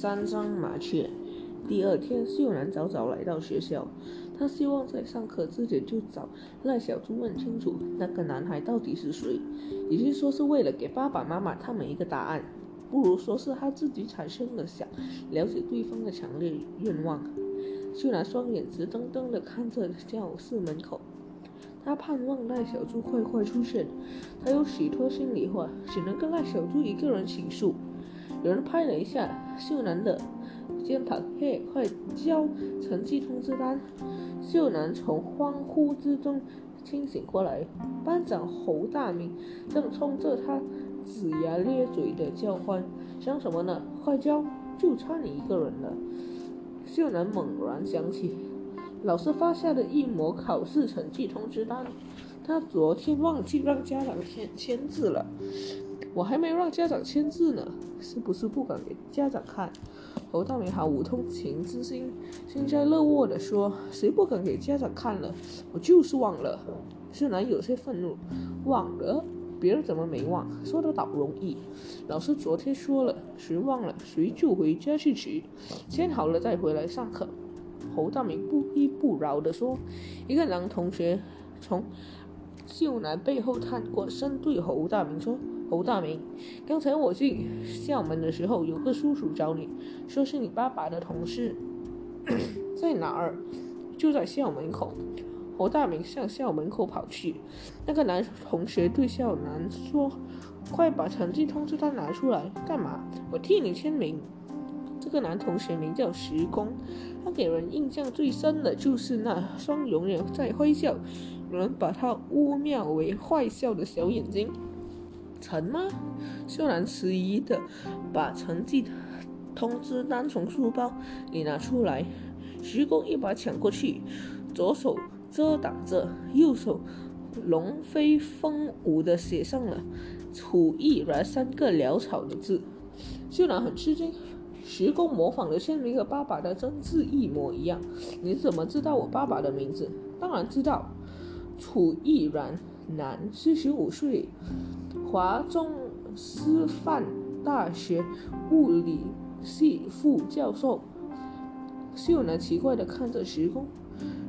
三张麻雀。第二天，秀兰早早来到学校，她希望在上课之前就找赖小猪问清楚那个男孩到底是谁。与其说是为了给爸爸妈妈他们一个答案，不如说是他自己产生了想了解对方的强烈愿望。秀兰双眼直瞪瞪地看着教室门口，她盼望赖小猪快快出现。她有许多心里话，只能跟赖小猪一个人倾诉。有人拍了一下秀兰的肩膀，嘿，快交成绩通知单！秀兰从欢呼之中清醒过来，班长侯大明正冲着他龇牙咧嘴的叫唤：“想什么呢？快交！就差你一个人了！”秀兰猛然想起老师发下的一模考试成绩通知单，他昨天忘记让家长签签字了。我还没让家长签字呢，是不是不敢给家长看？侯大明毫无同情之心，幸灾乐祸地说：“谁不敢给家长看了？我就是忘了。”秀兰有些愤怒：“忘了？别人怎么没忘？说的倒容易。老师昨天说了，谁忘了谁就回家去取，签好了再回来上课。”侯大明不依不饶地说：“一个男同学从秀兰背后探过身，对侯大明说。”侯大明，刚才我去校门的时候，有个叔叔找你，说是你爸爸的同事，在哪儿？就在校门口。侯大明向校门口跑去。那个男同学对校男说：“快把成绩通知单拿出来，干嘛？我替你签名。”这个男同学名叫石工，他给人印象最深的就是那双永远在欢笑，有人把他污蔑为坏笑的小眼睛。成吗？秀兰迟疑的把成绩通知单从书包里拿出来，徐工一把抢过去，左手遮挡着，右手龙飞凤舞的写上了“楚毅然”三个潦草的字。秀兰很吃惊，徐工模仿的签名和爸爸的真字一模一样。你怎么知道我爸爸的名字？当然知道，楚毅然，男，四十五岁。华中师范大学物理系副教授。秀兰奇怪地看着时工，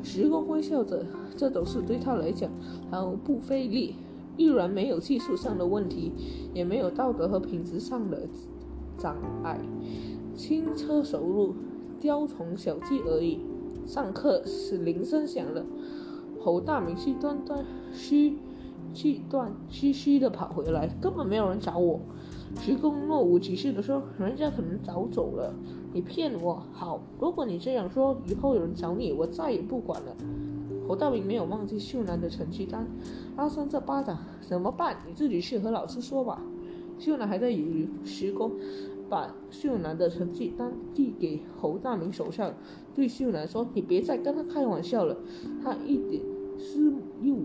时工微笑着，这种事对他来讲毫不费力，依然没有技术上的问题，也没有道德和品质上的障碍，轻车熟路，雕虫小技而已。上课时铃声响了，侯大明是断断续。气断吁吁的跑回来，根本没有人找我。徐工若无其事的说：“人家可能早走了。”你骗我！好，如果你这样说，以后有人找你，我再也不管了。侯大明没有忘记秀兰的成绩单，阿三这巴掌怎么办？你自己去和老师说吧。秀兰还在犹豫，徐工把秀兰的成绩单递给侯大明手上，对秀兰说：“你别再跟他开玩笑了，他一点思又。”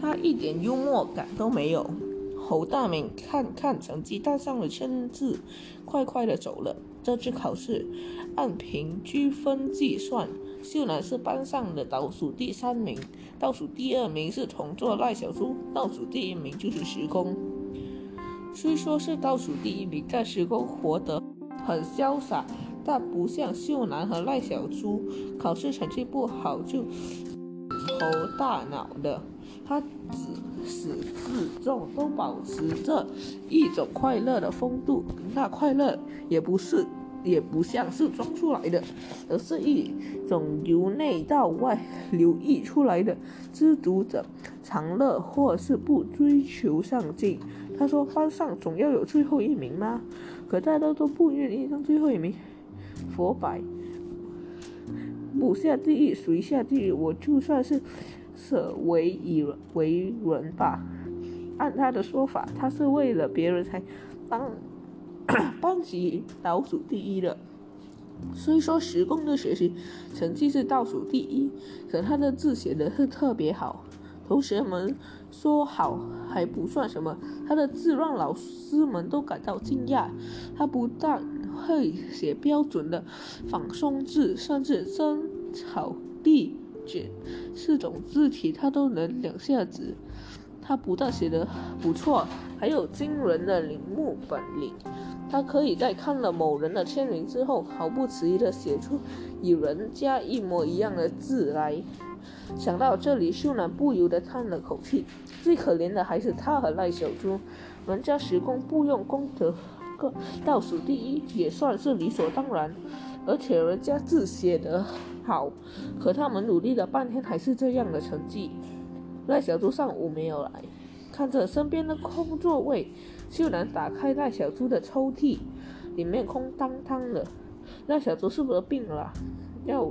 他一点幽默感都没有。侯大明看看成绩单上的签字，快快的走了。这次考试按平均分计算，秀兰是班上的倒数第三名，倒数第二名是同桌赖小猪，倒数第一名就是时工。虽说是倒数第一名，但时工活得很潇洒，但不像秀兰和赖小猪，考试成绩不好就头大脑的。他自始至终都保持着一种快乐的风度，那快乐也不是，也不像是装出来的，而是一种由内到外流溢出来的，知足者常乐，或是不追求上进。他说：“班上总要有最后一名吗？可大家都不愿意当最后一名。”佛摆，不下地狱谁下地狱？我就算是。舍为以为人吧，按他的说法，他是为了别人才当班级倒数第一的。虽说时工的学习成绩是倒数第一，可他的字写的是特别好。同学们说好还不算什么，他的字让老师们都感到惊讶。他不但会写标准的仿松字，甚至真草地。卷四种字体他都能两下子，他不但写得不错，还有惊人的领悟本领。他可以在看了某人的签名之后，毫不迟疑地写出与人家一模一样的字来。想到这里，秀男不由得叹了口气。最可怜的还是他和赖小猪，人家时工不用功德个倒数第一，也算是理所当然。而且人家字写得好，可他们努力了半天，还是这样的成绩。赖小猪上午没有来，看着身边的空座位。秀兰打开赖小猪的抽屉，里面空荡荡的。赖小猪是不是病了？要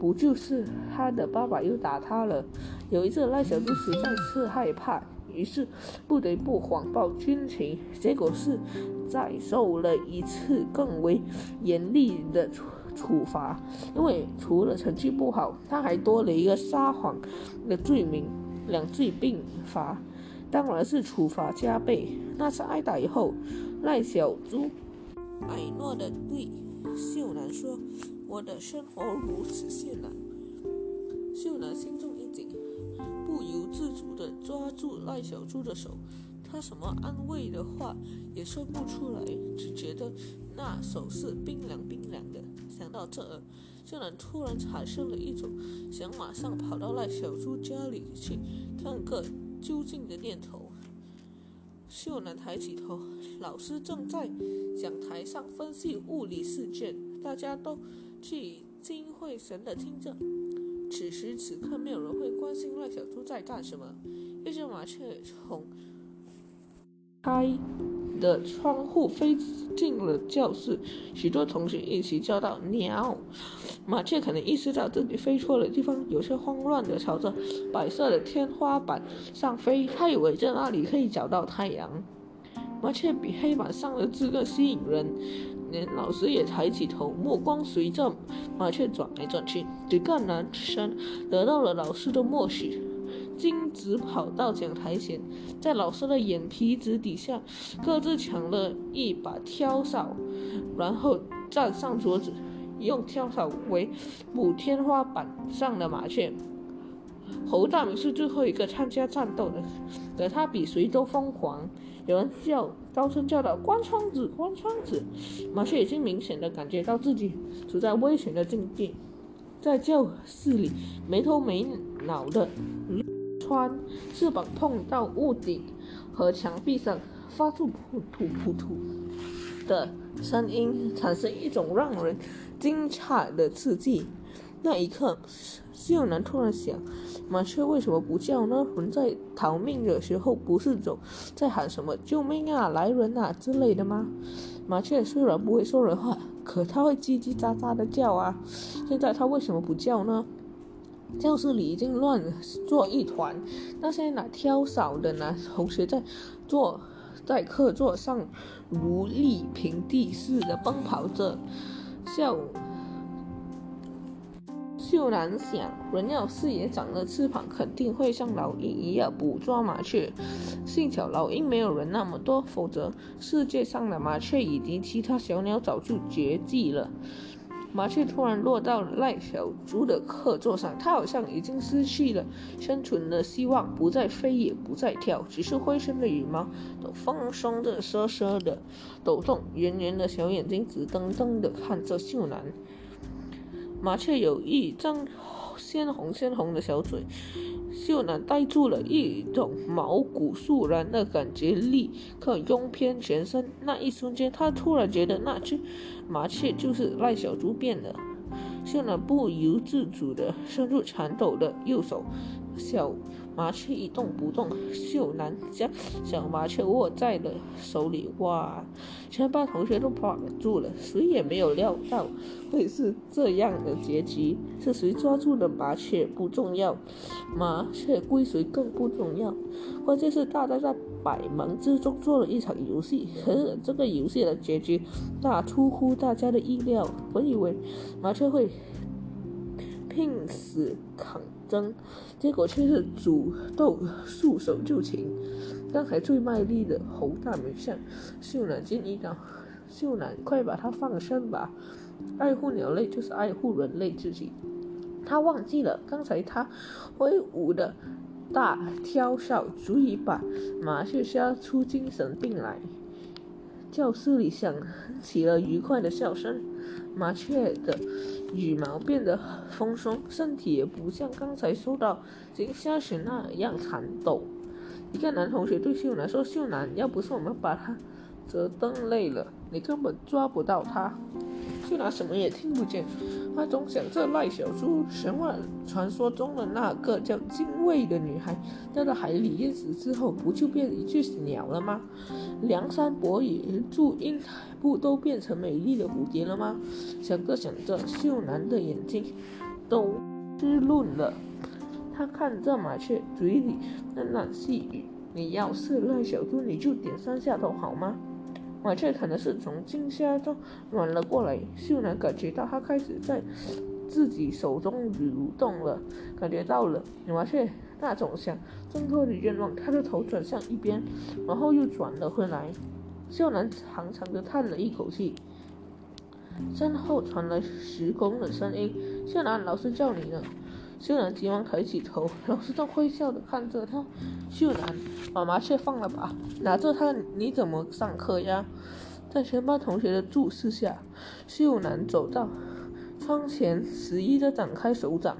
不就是他的爸爸又打他了。有一次，赖小猪实在是害怕，于是不得不谎报军情，结果是再受了一次更为严厉的处罚。因为除了成绩不好，他还多了一个撒谎的罪名，两罪并罚。当然是处罚加倍。那次挨打以后，赖小猪矮诺的对秀兰说：“我的生活如此艰难。”秀兰心中一紧，不由自主地抓住赖小猪的手。他什么安慰的话也说不出来，只觉得那手是冰凉冰凉的。想到这儿，秀兰突然产生了一种想马上跑到赖小猪家里去看个。究竟的念头。秀男抬起头，老师正在讲台上分析物理试卷，大家都聚精会神地听着。此时此刻，没有人会关心赖小猪在干什么。一只麻雀从开。的窗户飞进了教室，许多同学一起叫道：“鸟！”麻雀可能意识到自己飞错了地方，有些慌乱地朝着白色的天花板上飞。他以为在那里可以找到太阳。麻雀比黑板上的字更吸引人，连老师也抬起头，目光随着麻雀转来转去。几个男生得到了老师的默许。径直跑到讲台前，在老师的眼皮子底下各自抢了一把挑扫，然后站上桌子，用挑扫围捕天花板上的麻雀。侯大明是最后一个参加战斗的，可他比谁都疯狂。有人叫，高声叫道：“关窗子，关窗子！”麻雀已经明显的感觉到自己处在危险的境地，在教室里没头没脑的。穿翅膀碰到屋顶和墙壁上，发出扑突扑突的声音，产生一种让人惊诧的刺激。那一刻，秀男突然想：麻雀为什么不叫呢？人在逃命的时候，不是总在喊什么“救命啊，来人啊”之类的吗？麻雀虽然不会说人话，可它会叽叽喳喳的叫啊。现在它为什么不叫呢？教室里已经乱作一团，那些拿挑扫的男同学在坐在课桌上如履平地似的奔跑着。秀秀兰想，人要是也长了翅膀，肯定会像老鹰一样捕捉麻雀。幸巧老鹰没有人那么多，否则世界上的麻雀以及其他小鸟早就绝迹了。麻雀突然落到赖小猪的课桌上，它好像已经失去了生存的希望，不再飞也不再跳，只是灰身的羽毛都放松的，瑟瑟的抖动，圆圆的小眼睛直瞪瞪的看着秀兰。麻雀有一张鲜红鲜红的小嘴。秀男呆住了，一种毛骨悚然的感觉立刻拥遍全身。那一瞬间，他突然觉得那只麻雀就是赖小猪变的。秀男不由自主地伸出颤抖的右手，小。麻雀一动不动，秀男将小麻雀握在了手里。哇！全班同学都跑住了，谁也没有料到会是这样的结局。是谁抓住了麻雀不重要，麻雀归谁更不重要。关键是大家在百忙之中做了一场游戏，可是这个游戏的结局那出乎大家的意料。我以为麻雀会拼死抗。争，结果却是主动束手就擒。刚才最卖力的侯大美向秀男建议道：“秀男，快把它放生吧！爱护鸟类就是爱护人类自己。”他忘记了刚才他挥舞的大挑少足以把麻雀吓出精神病来。教室里响起了愉快的笑声，麻雀的羽毛变得很丰松，身体也不像刚才受到惊吓时那样颤抖。一个男同学对秀男说：“秀男，要不是我们把他折灯累了，你根本抓不到他。”秀男什么也听不见，他总想这赖小猪，神话传说中的那个叫精卫的女孩，掉到海里淹死之后，不就变一只鸟了吗？梁山伯与祝英台不都变成美丽的蝴蝶了吗？想着想着，秀男的眼睛都湿润了。他看着麻雀，嘴里喃喃细语：“你要是赖小猪，你就点三下头好吗？”麻雀可能是从惊吓中软了过来，秀男感觉到它开始在自己手中蠕动了，感觉到了麻雀那种想挣脱的愿望，他的头转向一边，然后又转了回来。秀男长长的叹了一口气，身后传来时工的声音：“秀男，老师叫你呢。”秀男急忙抬起头，老师正微笑的看着他。秀男，把麻雀放了吧，拿着它你怎么上课呀？在全班同学的注视下，秀男走到窗前，迟疑的展开手掌。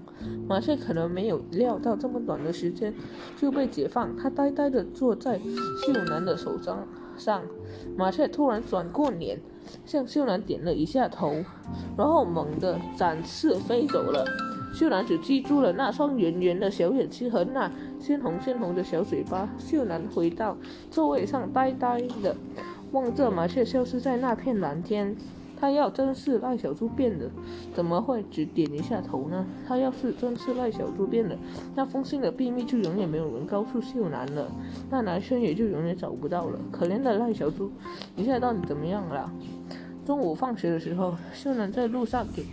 麻雀可能没有料到这么短的时间就被解放，他呆呆的坐在秀男的手掌上。麻雀突然转过脸，向秀男点了一下头，然后猛地展翅飞走了。秀男只记住了那双圆圆的小眼睛和那鲜红鲜红的小嘴巴。秀男回到座位上，呆呆的望着麻雀消失在那片蓝天。他要真是赖小猪变的，怎么会只点一下头呢？他要是真是赖小猪变的，那封信的秘密就永远没有人告诉秀男了，那男生也就永远找不到了。可怜的赖小猪，你现在到底怎么样了？中午放学的时候，秀男在路上给。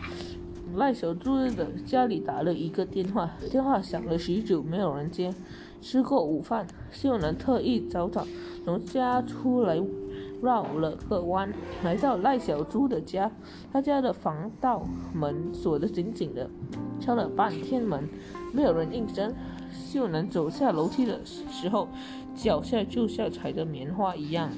赖小猪的家里打了一个电话，电话响了许久，没有人接。吃过午饭，秀男特意早早从家出来，绕了个弯，来到赖小猪的家。他家的防盗门锁得紧紧的，敲了半天门，没有人应声。秀男走下楼梯的时候，脚下就像踩着棉花一样。